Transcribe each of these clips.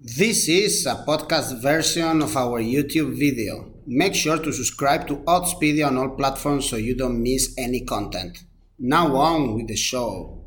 This is a podcast version of our YouTube video. Make sure to subscribe to Oddspedia on all platforms so you don't miss any content. Now on with the show.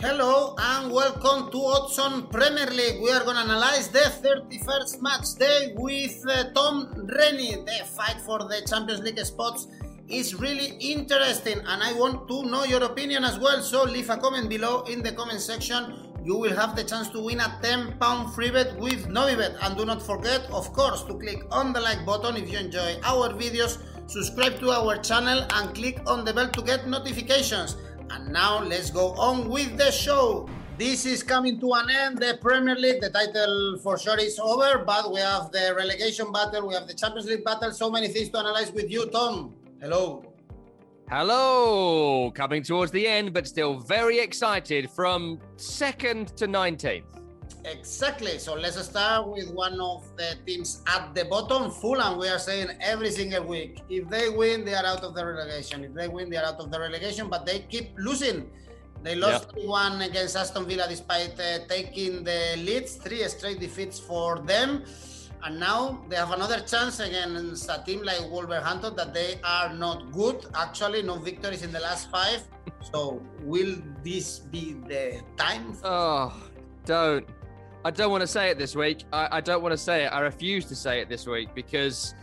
Hello and welcome to Odds Premier League. We are going to analyze the 31st match day with uh, Tom Rennie. The fight for the Champions League spots is really interesting and I want to know your opinion as well. So leave a comment below in the comment section. You will have the chance to win a 10 pound free bet with Novibet. And do not forget, of course, to click on the like button if you enjoy our videos, subscribe to our channel and click on the bell to get notifications. And now let's go on with the show. This is coming to an end. The Premier League, the title for sure is over, but we have the relegation battle, we have the Champions League battle, so many things to analyze with you, Tom. Hello. Hello, coming towards the end, but still very excited from second to 19th. Exactly. So let's start with one of the teams at the bottom, Fulham. We are saying every single week, if they win, they are out of the relegation. If they win, they are out of the relegation, but they keep losing. They lost yeah. one against Aston Villa despite uh, taking the leads, three straight defeats for them and now they have another chance against a team like Wolverhampton that they are not good. Actually, no victories in the last five. So will this be the time? Oh, don't. I don't want to say it this week. I, I don't want to say it. I refuse to say it this week because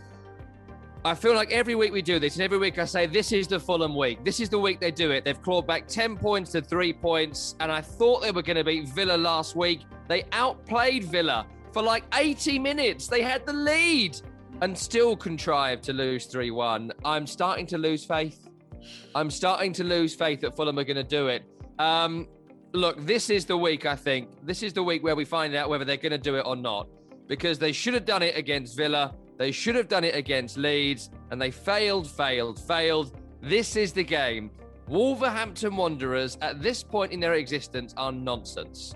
I feel like every week we do this, and every week I say, This is the Fulham week. This is the week they do it. They've clawed back 10 points to three points, and I thought they were going to beat Villa last week. They outplayed Villa for like 80 minutes. They had the lead and still contrived to lose 3 1. I'm starting to lose faith. I'm starting to lose faith that Fulham are going to do it. Um, look, this is the week, I think. This is the week where we find out whether they're going to do it or not. Because they should have done it against Villa. They should have done it against Leeds. And they failed, failed, failed. This is the game. Wolverhampton Wanderers, at this point in their existence, are nonsense.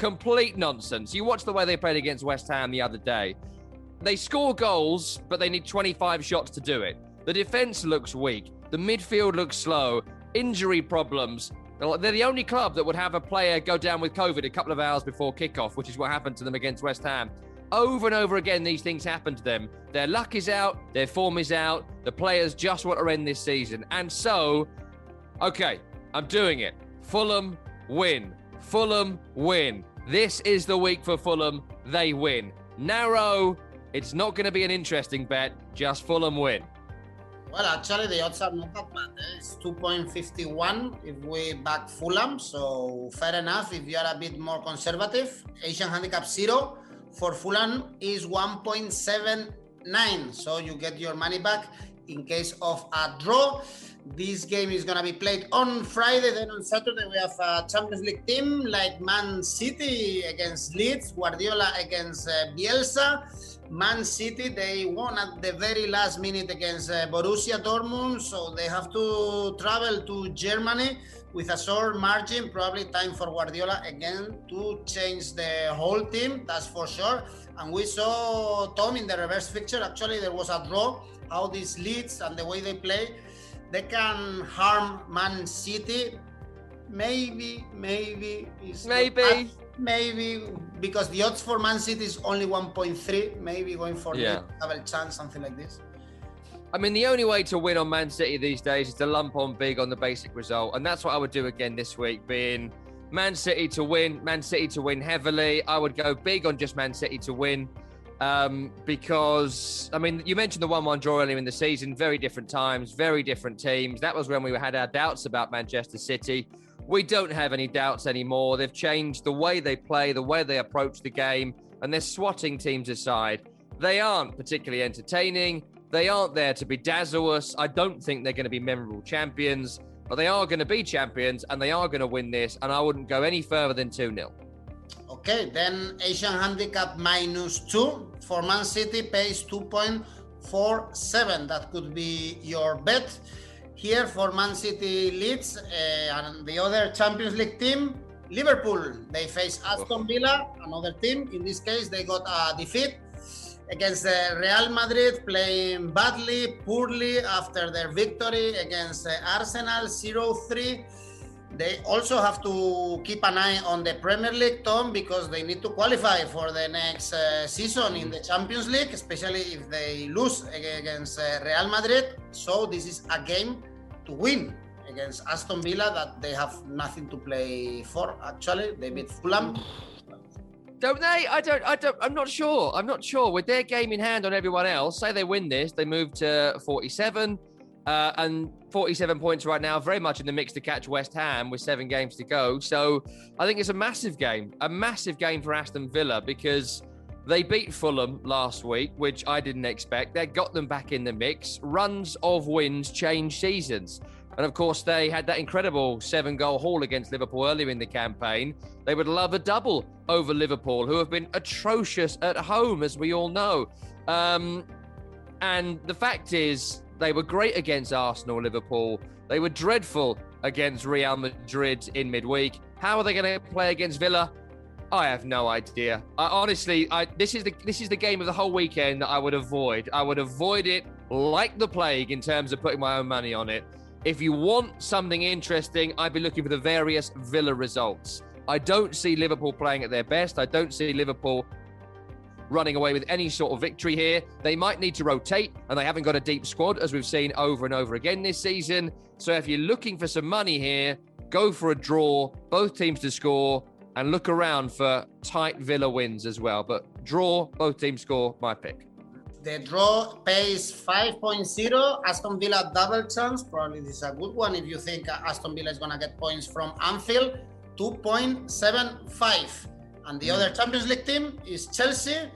Complete nonsense. You watch the way they played against West Ham the other day. They score goals, but they need 25 shots to do it. The defense looks weak. The midfield looks slow. Injury problems. They're the only club that would have a player go down with COVID a couple of hours before kickoff, which is what happened to them against West Ham. Over and over again, these things happen to them. Their luck is out, their form is out, the players just want to end this season. And so, okay, I'm doing it. Fulham win. Fulham win. This is the week for Fulham. They win. Narrow. It's not going to be an interesting bet. Just Fulham win. Well, actually, the odds are not that bad. Eh? It's 2.51 if we back Fulham. So, fair enough if you are a bit more conservative. Asian handicap zero for Fulham is 1.79. So, you get your money back in case of a draw. This game is going to be played on Friday. Then on Saturday, we have a Champions League team like Man City against Leeds, Guardiola against uh, Bielsa. Man City, they won at the very last minute against uh, Borussia Dortmund, so they have to travel to Germany with a short margin. Probably time for Guardiola again to change the whole team, that's for sure. And we saw Tom in the reverse fixture. Actually, there was a draw. How these Leeds and the way they play they can harm Man City. Maybe, maybe maybe, maybe because the odds for Man City is only 1.3. Maybe going for yeah. double chance, something like this. I mean, the only way to win on Man City these days is to lump on big on the basic result, and that's what I would do again this week. Being Man City to win, Man City to win heavily. I would go big on just Man City to win. Um, because I mean, you mentioned the one-one draw earlier in the season. Very different times, very different teams. That was when we had our doubts about Manchester City. We don't have any doubts anymore. They've changed the way they play, the way they approach the game, and they're swatting teams aside. They aren't particularly entertaining. They aren't there to bedazzle us. I don't think they're going to be memorable champions, but they are going to be champions and they are going to win this. And I wouldn't go any further than 2 0. Okay, then Asian handicap minus two for Man City pays 2.47. That could be your bet. Here for Man City Leeds uh, and the other Champions League team, Liverpool. They face Aston Villa, another team. In this case, they got a defeat. Against Real Madrid, playing badly, poorly after their victory against Arsenal 0 3. They also have to keep an eye on the Premier League, Tom, because they need to qualify for the next uh, season in the Champions League, especially if they lose against uh, Real Madrid. So, this is a game to win against Aston Villa that they have nothing to play for. Actually, they beat Fulham. Don't they? I don't. I don't. I'm not sure. I'm not sure. With their game in hand on everyone else, say they win this, they move to 47 uh, and 47 points right now, very much in the mix to catch West Ham with seven games to go. So I think it's a massive game, a massive game for Aston Villa because they beat Fulham last week, which I didn't expect. They got them back in the mix. Runs of wins change seasons. And of course, they had that incredible seven goal haul against Liverpool earlier in the campaign. They would love a double over Liverpool, who have been atrocious at home, as we all know. Um, and the fact is, they were great against Arsenal, Liverpool. They were dreadful against Real Madrid in midweek. How are they going to play against Villa? I have no idea. I, honestly, I, this is the this is the game of the whole weekend that I would avoid. I would avoid it like the plague in terms of putting my own money on it. If you want something interesting, I'd be looking for the various Villa results. I don't see Liverpool playing at their best. I don't see Liverpool running away with any sort of victory here. They might need to rotate, and they haven't got a deep squad, as we've seen over and over again this season. So if you're looking for some money here, go for a draw, both teams to score, and look around for tight Villa wins as well. But draw, both teams score, my pick. The draw pays 5.0. Aston Villa double chance. Probably this is a good one if you think Aston Villa is going to get points from Anfield. 2.75. And the mm. other Champions League team is Chelsea.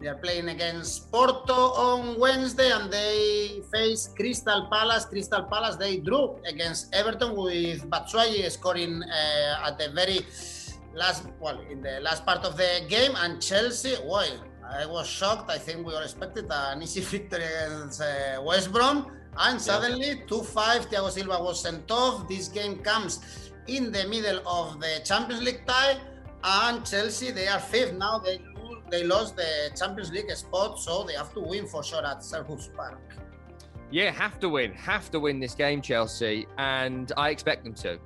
They are playing against Porto on Wednesday and they face Crystal Palace. Crystal Palace, they drew against Everton with Batshuayi scoring uh, at the very last, well, in the last part of the game. And Chelsea, well, I was shocked. I think we all expected an easy victory against uh, West Brom. And suddenly, 2 5, Thiago Silva was sent off. This game comes in the middle of the Champions League tie. And Chelsea, they are fifth now. They they lost the Champions League spot, so they have to win for sure at Selhurst Park. Yeah, have to win. Have to win this game, Chelsea. And I expect them to.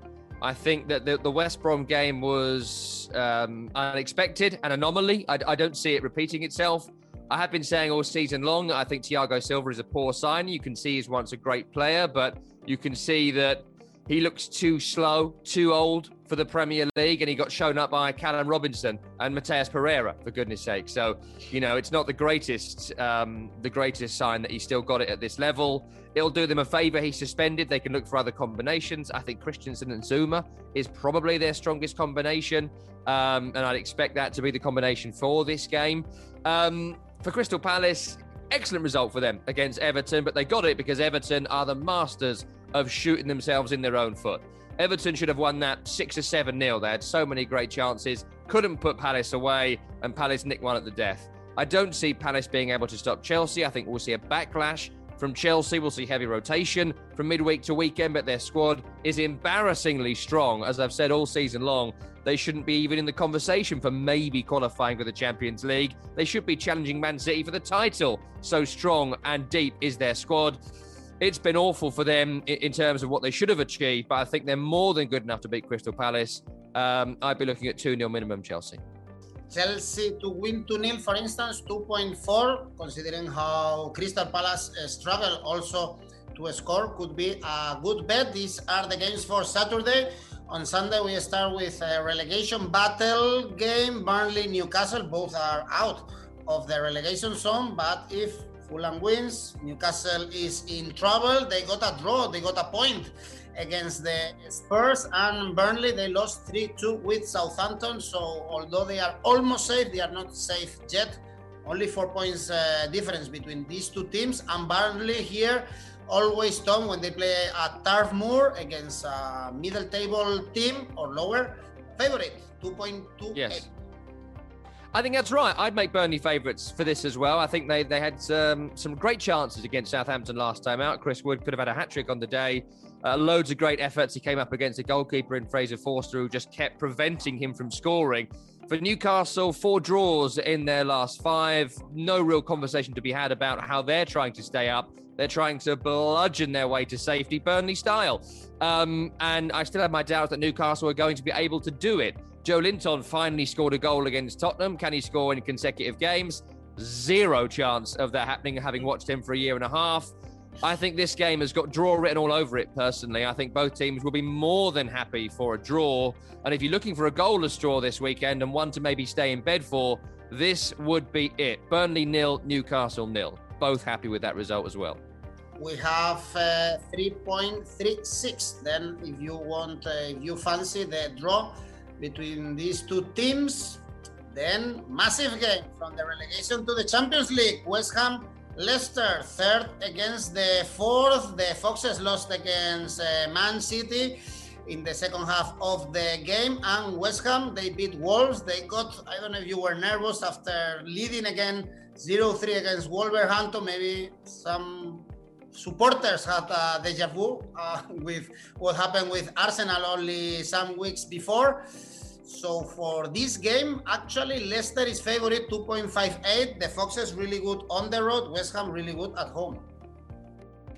I think that the, the West Brom game was um, unexpected, an anomaly. I, I, don't see it repeating itself. I have been saying all season long, I think Thiago Silva is a poor sign. You can see he's once a great player, but you can see that he looks too slow, too old for the Premier League, and he got shown up by Callum Robinson and Matheus Pereira, for goodness sake. So, you know, it's not the greatest, um, the greatest sign that he still got it at this level. It'll do them a favour. He's suspended. They can look for other combinations. I think Christensen and Zouma is probably their strongest combination, um, and I'd expect that to be the combination for this game. Um, for Crystal Palace, excellent result for them against Everton, but they got it because Everton are the masters of shooting themselves in their own foot. Everton should have won that six or seven nil. They had so many great chances, couldn't put Palace away, and Palace nicked one at the death. I don't see Palace being able to stop Chelsea. I think we'll see a backlash from Chelsea. We'll see heavy rotation from midweek to weekend, but their squad is embarrassingly strong. As I've said all season long, they shouldn't be even in the conversation for maybe qualifying for the Champions League. They should be challenging Man City for the title. So strong and deep is their squad it's been awful for them in terms of what they should have achieved, but I think they're more than good enough to beat Crystal Palace. Um, I'd be looking at 2 0 minimum Chelsea. Chelsea to win 2 0, for instance, 2.4, considering how Crystal Palace uh, struggle also to score, could be a good bet. These are the games for Saturday. On Sunday, we start with a relegation battle game. Burnley, Newcastle, both are out of the relegation zone, but if Fulham wins. Newcastle is in trouble. They got a draw. They got a point against the Spurs and Burnley. They lost 3-2 with Southampton. So although they are almost safe, they are not safe yet. Only four points uh, difference between these two teams. And Burnley here always Tom when they play at Turf Moor against a middle table team or lower favorite 2.2 yes I think that's right. I'd make Burnley favourites for this as well. I think they they had um, some great chances against Southampton last time out. Chris Wood could have had a hat trick on the day. Uh, loads of great efforts. He came up against a goalkeeper in Fraser Forster who just kept preventing him from scoring. For Newcastle, four draws in their last five. No real conversation to be had about how they're trying to stay up. They're trying to bludgeon their way to safety, Burnley style. Um, and I still have my doubts that Newcastle are going to be able to do it. Joelinton finally scored a goal against Tottenham. Can he score in consecutive games? Zero chance of that happening, having watched him for a year and a half. I think this game has got draw written all over it personally. I think both teams will be more than happy for a draw. And if you're looking for a goalless draw this weekend and one to maybe stay in bed for, this would be it. Burnley nil, Newcastle nil. Both happy with that result as well. We have uh, 3.36. Then, if you want, uh, if you fancy the draw between these two teams, then massive game from the relegation to the Champions League. West Ham Leicester third against the fourth. The Foxes lost against uh, Man City in the second half of the game. And West Ham, they beat Wolves. They got, I don't know if you were nervous after leading again 0 3 against Wolverhampton. Maybe some supporters had a deja vu uh, with what happened with Arsenal only some weeks before. So for this game, actually Leicester is favorite 2.58. The Foxes really good on the road. West Ham really good at home.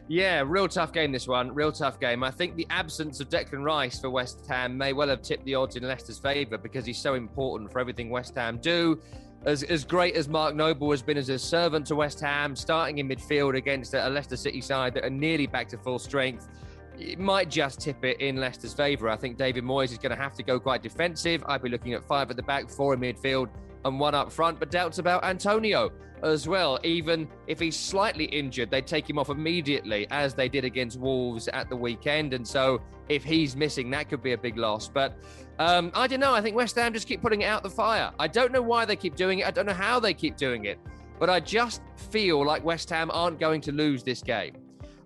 Yeah, real tough game this one. Real tough game. I think the absence of Declan Rice for West Ham may well have tipped the odds in Leicester's favour because he's so important for everything West Ham do. As, as great as Mark Noble has been as a servant to West Ham, starting in midfield against a Leicester City side that are nearly back to full strength, it might just tip it in Leicester's favour. I think David Moyes is going to have to go quite defensive. I'd be looking at five at the back, four in midfield, and one up front. But doubts about Antonio as well. Even if he's slightly injured, they take him off immediately, as they did against Wolves at the weekend. And so if he's missing, that could be a big loss. But um, I don't know. I think West Ham just keep putting it out the fire. I don't know why they keep doing it. I don't know how they keep doing it. But I just feel like West Ham aren't going to lose this game.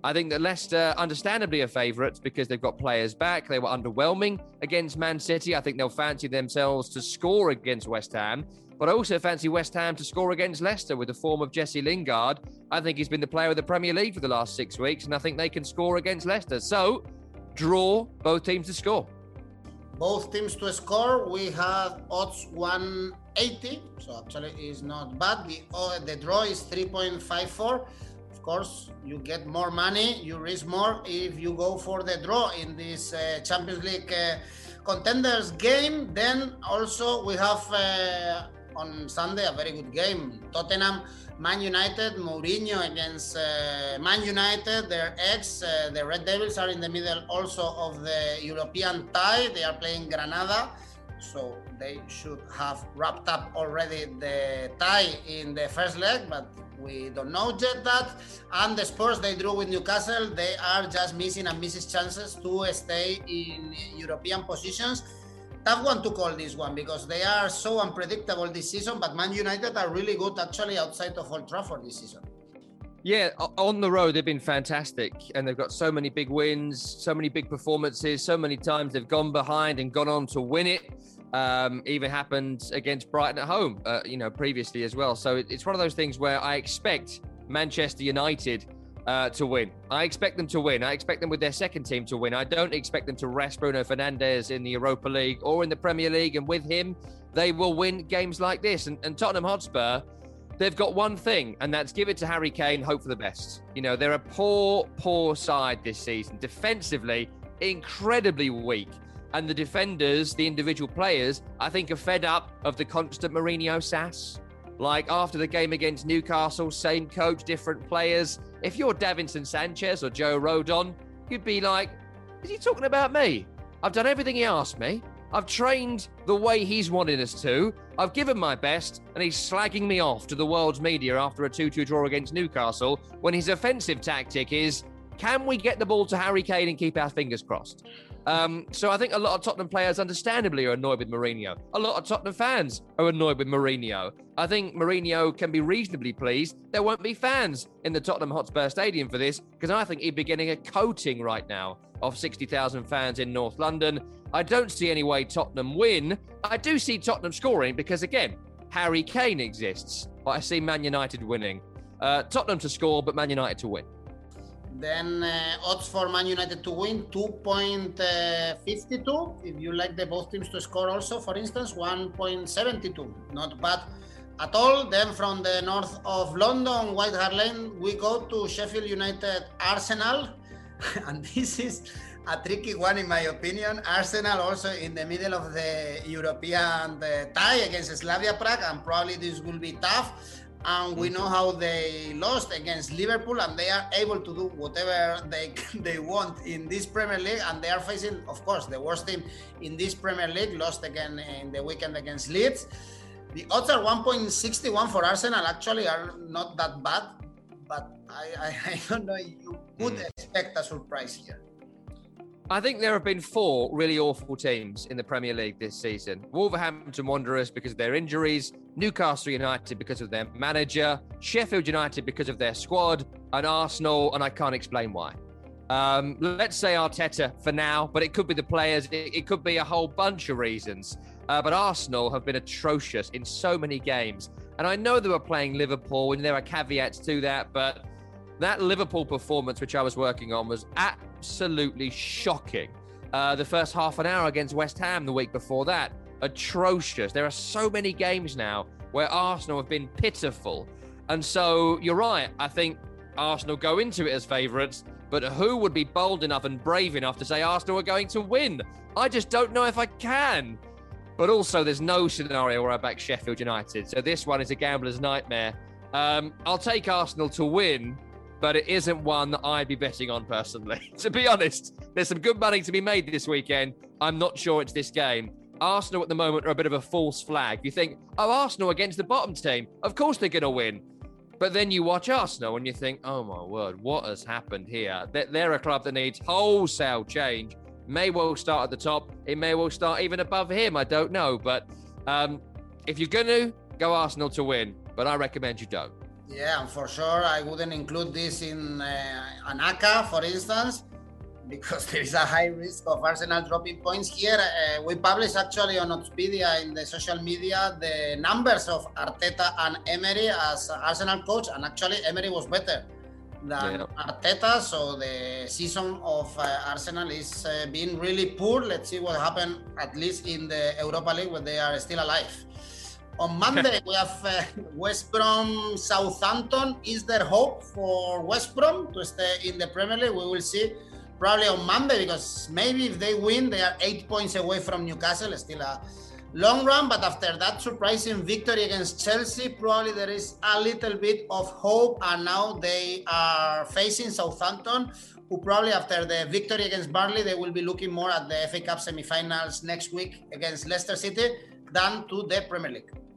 I think that Leicester, understandably, are favourites because they've got players back. They were underwhelming against Man City. I think they'll fancy themselves to score against West Ham. But I also fancy West Ham to score against Leicester with the form of Jesse Lingard. I think he's been the player of the Premier League for the last six weeks, and I think they can score against Leicester. So, draw both teams to score. Both teams to score. We have odds 180, so actually it's not bad. The, uh, the draw is 3.54 course, you get more money, you risk more if you go for the draw in this uh, Champions League uh, contenders game. Then also we have uh, on Sunday a very good game. Tottenham, Man United, Mourinho against uh, Man United. Their ex, uh, the Red Devils are in the middle also of the European tie. They are playing Granada so they should have wrapped up already the tie in the first leg, but we don't know yet that. And the Spurs they drew with Newcastle, they are just missing and misses chances to stay in European positions. Tough one to call this one because they are so unpredictable this season. But Man United are really good actually outside of Old Trafford this season. Yeah, on the road they've been fantastic, and they've got so many big wins, so many big performances, so many times they've gone behind and gone on to win it. Um, even happened against Brighton at home, uh, you know, previously as well. So it's one of those things where I expect Manchester United uh, to win. I expect them to win. I expect them with their second team to win. I don't expect them to rest Bruno Fernandes in the Europa League or in the Premier League. And with him, they will win games like this. And, and Tottenham Hotspur, they've got one thing, and that's give it to Harry Kane, hope for the best. You know, they're a poor, poor side this season. Defensively, incredibly weak. And the defenders, the individual players, I think are fed up of the constant Mourinho sass. Like after the game against Newcastle, same coach, different players. If you're Davinson Sanchez or Joe Rodon, you'd be like, is he talking about me? I've done everything he asked me. I've trained the way he's wanted us to. I've given my best, and he's slagging me off to the world's media after a 2 2 draw against Newcastle when his offensive tactic is can we get the ball to Harry Kane and keep our fingers crossed? Um, so I think a lot of Tottenham players, understandably, are annoyed with Mourinho. A lot of Tottenham fans are annoyed with Mourinho. I think Mourinho can be reasonably pleased. There won't be fans in the Tottenham Hotspur Stadium for this because I think he'd be getting a coating right now of 60,000 fans in North London. I don't see any way Tottenham win. I do see Tottenham scoring because, again, Harry Kane exists. But I see Man United winning. Uh, Tottenham to score, but Man United to win. Then uh, odds for Man United to win 2.52. If you like the both teams to score also, for instance, 1.72. Not bad at all. Then from the north of London, White Hart Lane, we go to Sheffield United Arsenal. and this is a tricky one in my opinion. Arsenal also in the middle of the European tie against Slavia Prague, and probably this will be tough. And we know how they lost against Liverpool, and they are able to do whatever they they want in this Premier League. And they are facing, of course, the worst team in this Premier League. Lost again in the weekend against Leeds. The odds are 1.61 for Arsenal. Actually, are not that bad, but I, I, I don't know. You could mm. expect a surprise here. I think there have been four really awful teams in the Premier League this season Wolverhampton Wanderers because of their injuries, Newcastle United because of their manager, Sheffield United because of their squad, and Arsenal, and I can't explain why. Um, let's say Arteta for now, but it could be the players, it, it could be a whole bunch of reasons. Uh, but Arsenal have been atrocious in so many games. And I know they were playing Liverpool, and there are caveats to that, but that Liverpool performance, which I was working on, was absolutely shocking. Uh, the first half an hour against West Ham the week before that, atrocious. There are so many games now where Arsenal have been pitiful. And so you're right. I think Arsenal go into it as favourites, but who would be bold enough and brave enough to say Arsenal are going to win? I just don't know if I can. But also, there's no scenario where I back Sheffield United. So this one is a gambler's nightmare. Um, I'll take Arsenal to win, but it isn't one that I'd be betting on personally. to be honest, there's some good money to be made this weekend. I'm not sure it's this game. Arsenal at the moment are a bit of a false flag. You think, oh, Arsenal against the bottom team, of course they're going to win. But then you watch Arsenal and you think, oh my word, what has happened here? They're a club that needs wholesale change. May well start at the top. It may well start even above him. I don't know. But um, if you're going to, go Arsenal to win. But I recommend you don't. Yeah, and for sure, I wouldn't include this in uh, an acca, for instance, because there is a high risk of Arsenal dropping points here. Uh, we published actually on Oddspedia in the social media the numbers of Arteta and Emery as Arsenal coach, and actually Emery was better than yeah. Arteta. So the season of uh, Arsenal is uh, being really poor. Let's see what happens at least in the Europa League when they are still alive. On Monday, we have uh, West Brom Southampton. Is there hope for West Brom to stay in the Premier League? We will see probably on Monday because maybe if they win, they are eight points away from Newcastle. Still a long run, but after that surprising victory against Chelsea, probably there is a little bit of hope. And now they are facing Southampton, who probably after the victory against Burnley, they will be looking more at the FA Cup semi-finals next week against Leicester City than to the Premier League.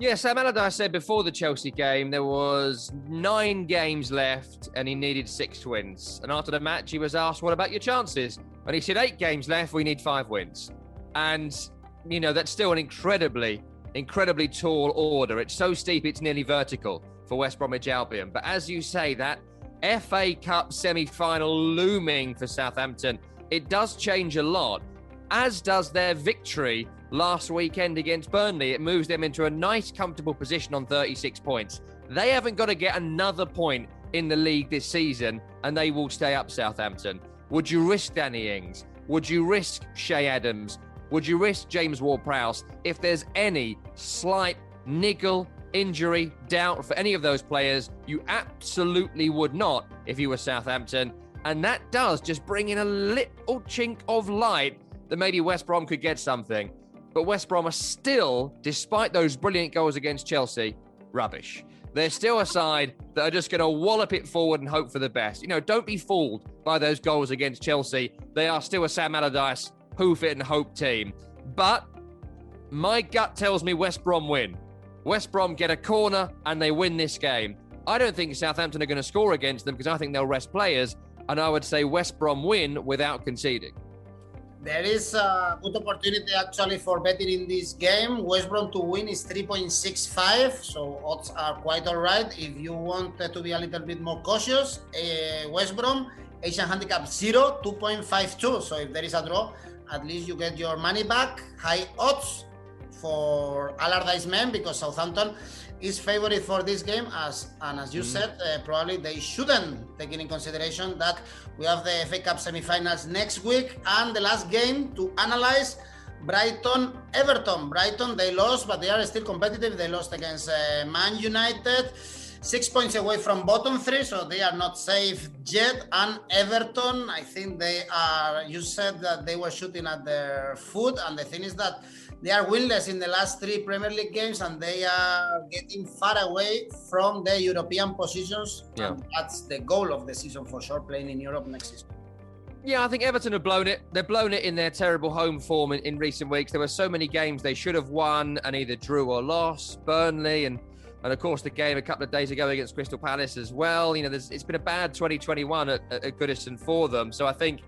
Yeah, Sam Allardyce said before the Chelsea game there was nine games left and he needed six wins. And after the match, he was asked, "What about your chances?" And he said, eight games left. We need five wins." And you know that's still an incredibly, incredibly tall order. It's so steep, it's nearly vertical for West Bromwich Albion. But as you say, that FA Cup semi-final looming for Southampton, it does change a lot, as does their victory last weekend against Burnley. It moves them into a nice, comfortable position on 36 points. They haven't got to get another point in the league this season, and they will stay up Southampton. Would you risk Danny Ings? Would you risk Che Adams? Would you risk James Ward Prowse if there's any slight niggle, injury, doubt for any of those players? You absolutely would not if you were Southampton. And that does just bring in a little chink of light that maybe West Brom could get something. But West Brom are still, despite those brilliant goals against Chelsea, rubbish. They're still a side that are just going to wallop it forward and hope for the best. You know, don't be fooled by those goals against Chelsea. They are still a Sam Allardyce hoof it and hope team. But my gut tells me West Brom win. West Brom get a corner and they win this game. I don't think Southampton are going to score against them because I think they'll rest players. And I would say West Brom win without conceding there is a good opportunity actually for betting in this game. West Brom to win is 3.65, so odds are quite all right. If you want to be a little bit more cautious, uh, West Brom, Asian handicap 0, 2.52. So if there is a draw, at least you get your money back. High odds for Allardyce men because Southampton is favorite for this game, as and as you mm. said, uh, probably they shouldn't take in consideration that we have the FA Cup semi-finals next week and the last game to analyze. Brighton, Everton. Brighton, they lost, but they are still competitive. They lost against uh, Man United six points away from bottom three, so they are not safe yet. And Everton, I think they are. You said that they were shooting at their foot, and the thing is that they are winless in the last three Premier League games, and they are getting far away from the European positions. Yeah. And that's the goal of the season for sure, playing in Europe next season. Yeah, I think Everton have blown it. They've blown it in their terrible home form in, in recent weeks. There were so many games they should have won and either drew or lost. Burnley and and of course, the game a couple of days ago against Crystal Palace as well. You know, it's been a bad 2021 at, at Goodison for them. So I think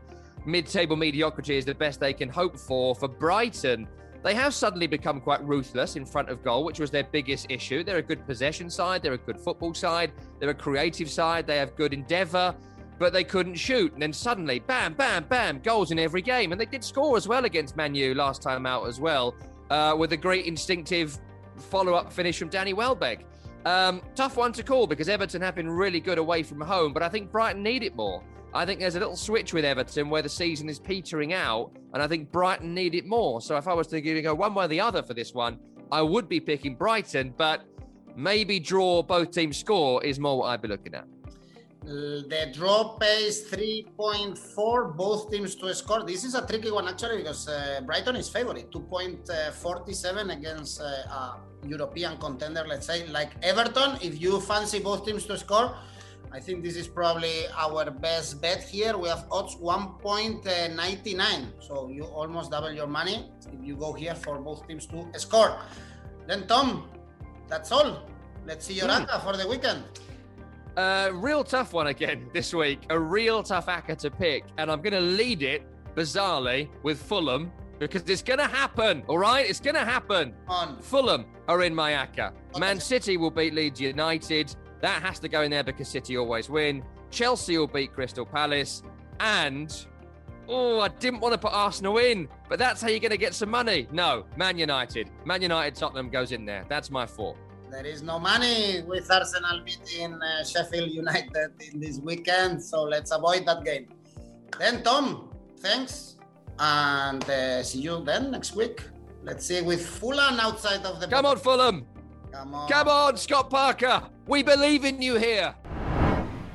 mid-table mediocrity is the best they can hope for. For Brighton, they have suddenly become quite ruthless in front of goal, which was their biggest issue. They're a good possession side, they're a good football side, they're a creative side, they have good endeavour, but they couldn't shoot. And then suddenly, bam, bam, bam, goals in every game. And they did score as well against Manu last time out as well, uh, with a great instinctive follow up finish from Danny Welbeck. Um, tough one to call because Everton have been really good away from home, but I think Brighton need it more. I think there's a little switch with Everton where the season is petering out, and I think Brighton need it more. So if I was to go one way or the other for this one, I would be picking Brighton, but maybe draw both teams score is more what I'd be looking at. The draw pays 3.4, both teams to score. This is a tricky one actually because uh, Brighton is favorite, 2.47 against uh, a European contender, let's say, like Everton. If you fancy both teams to score, I think this is probably our best bet here. We have odds 1.99, so you almost double your money if you go here for both teams to score. Then, Tom, that's all. Let's see your mm. for the weekend. Uh, real tough one again this week. A real tough acca to pick, and I'm going to lead it bizarrely with Fulham because it's going to happen. All right, it's going to happen. On. Fulham are in my acca. Man City will beat Leeds United. That has to go in there because City always win. Chelsea will beat Crystal Palace, and oh, I didn't want to put Arsenal in, but that's how you're going to get some money. No, Man United. Man United Tottenham goes in there. That's my four there is no money with Arsenal beating uh, Sheffield United in this weekend, so let's avoid that game. Then, Tom, thanks, and uh, see you then next week. Let's see with Fulham outside of the. Come on, Fulham! Come on. Come on, Scott Parker! We believe in you here!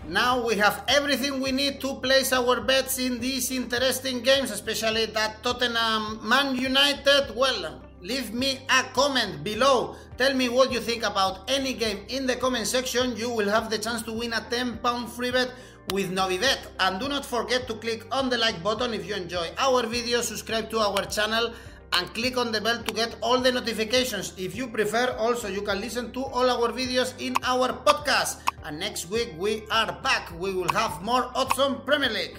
Now we have everything we need to place our bets in these interesting games, especially that Tottenham Man United. Well, leave me a comment below. Tell me what you think about any game in the comment section. You will have the chance to win a 10 pound free bet with Novibet. And do not forget to click on the like button if you enjoy our video, subscribe to our channel and click on the bell to get all the notifications. If you prefer, also you can listen to all our videos in our podcast. And next week we are back. We will have more awesome Premier League.